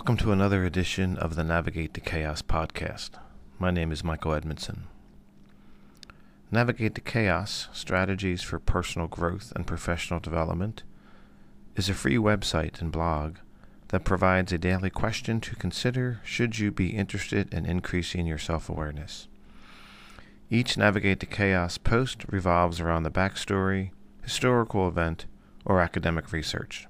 Welcome to another edition of the Navigate the Chaos podcast. My name is Michael Edmondson. Navigate the Chaos Strategies for Personal Growth and Professional Development is a free website and blog that provides a daily question to consider should you be interested in increasing your self awareness. Each Navigate the Chaos post revolves around the backstory, historical event, or academic research.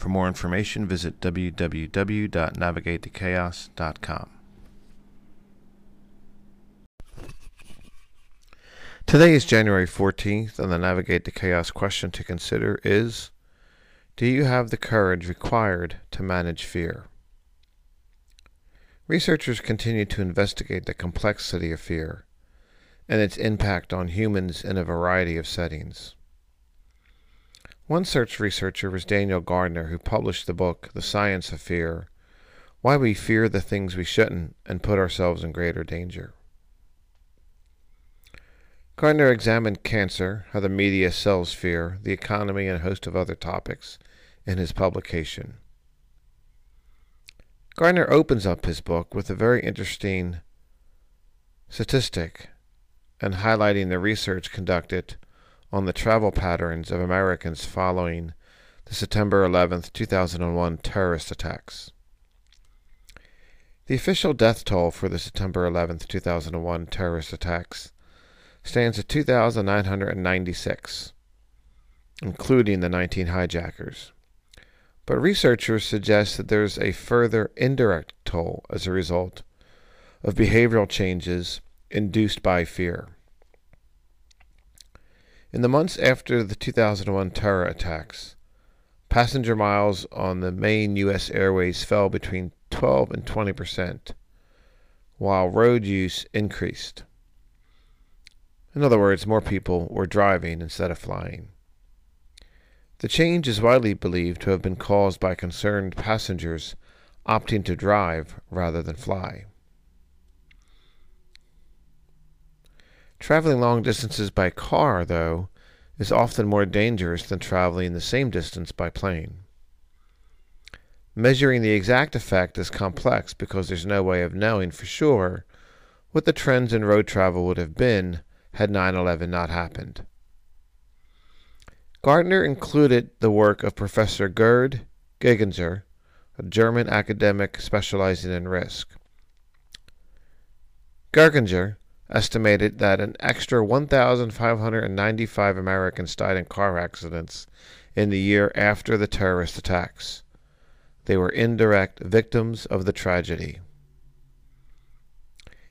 For more information, visit www.navigatethechaos.com. Today is January 14th, and the Navigate the Chaos question to consider is Do you have the courage required to manage fear? Researchers continue to investigate the complexity of fear and its impact on humans in a variety of settings. One such researcher was Daniel Gardner, who published the book The Science of Fear Why We Fear the Things We Shouldn't and Put Ourselves in Greater Danger. Gardner examined cancer, how the media sells fear, the economy, and a host of other topics in his publication. Gardner opens up his book with a very interesting statistic and highlighting the research conducted on the travel patterns of Americans following the September 11, 2001 terrorist attacks. The official death toll for the September 11, 2001 terrorist attacks stands at 2,996, including the 19 hijackers. But researchers suggest that there's a further indirect toll as a result of behavioral changes induced by fear. In the months after the 2001 terror attacks, passenger miles on the main U.S. airways fell between 12 and 20 percent, while road use increased. In other words, more people were driving instead of flying. The change is widely believed to have been caused by concerned passengers opting to drive rather than fly. Traveling long distances by car, though, is often more dangerous than traveling the same distance by plane. Measuring the exact effect is complex because there's no way of knowing for sure what the trends in road travel would have been had 9 11 not happened. Gardner included the work of Professor Gerd Gigerenzer, a German academic specializing in risk. Gigerenzer estimated that an extra 1,595 Americans died in car accidents in the year after the terrorist attacks. They were indirect victims of the tragedy.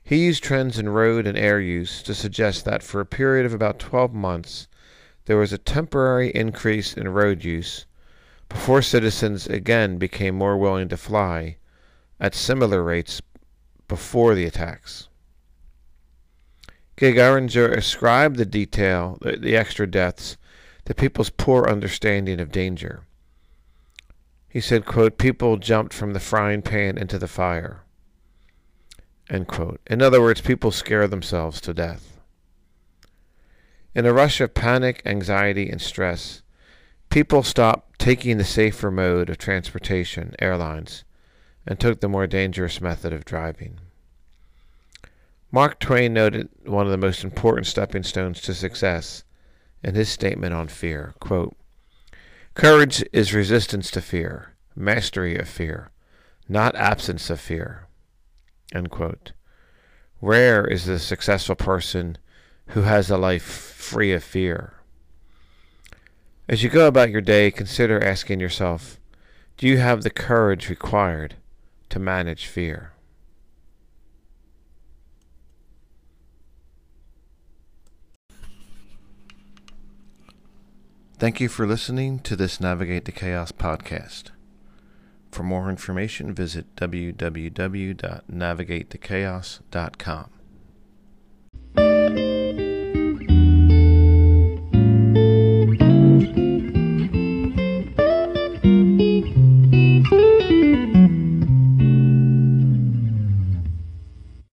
He used trends in road and air use to suggest that for a period of about 12 months, there was a temporary increase in road use before citizens again became more willing to fly at similar rates before the attacks. Gigerenzer ascribed the detail, the, the extra deaths, to people's poor understanding of danger. He said, quote, people jumped from the frying pan into the fire. End quote. In other words, people scare themselves to death. In a rush of panic, anxiety, and stress, people stopped taking the safer mode of transportation, airlines, and took the more dangerous method of driving. Mark Twain noted one of the most important stepping stones to success in his statement on fear. Quote, Courage is resistance to fear, mastery of fear, not absence of fear. Rare is the successful person who has a life free of fear. As you go about your day, consider asking yourself, do you have the courage required to manage fear? Thank you for listening to this Navigate the Chaos podcast. For more information, visit www.navigatethechaos.com.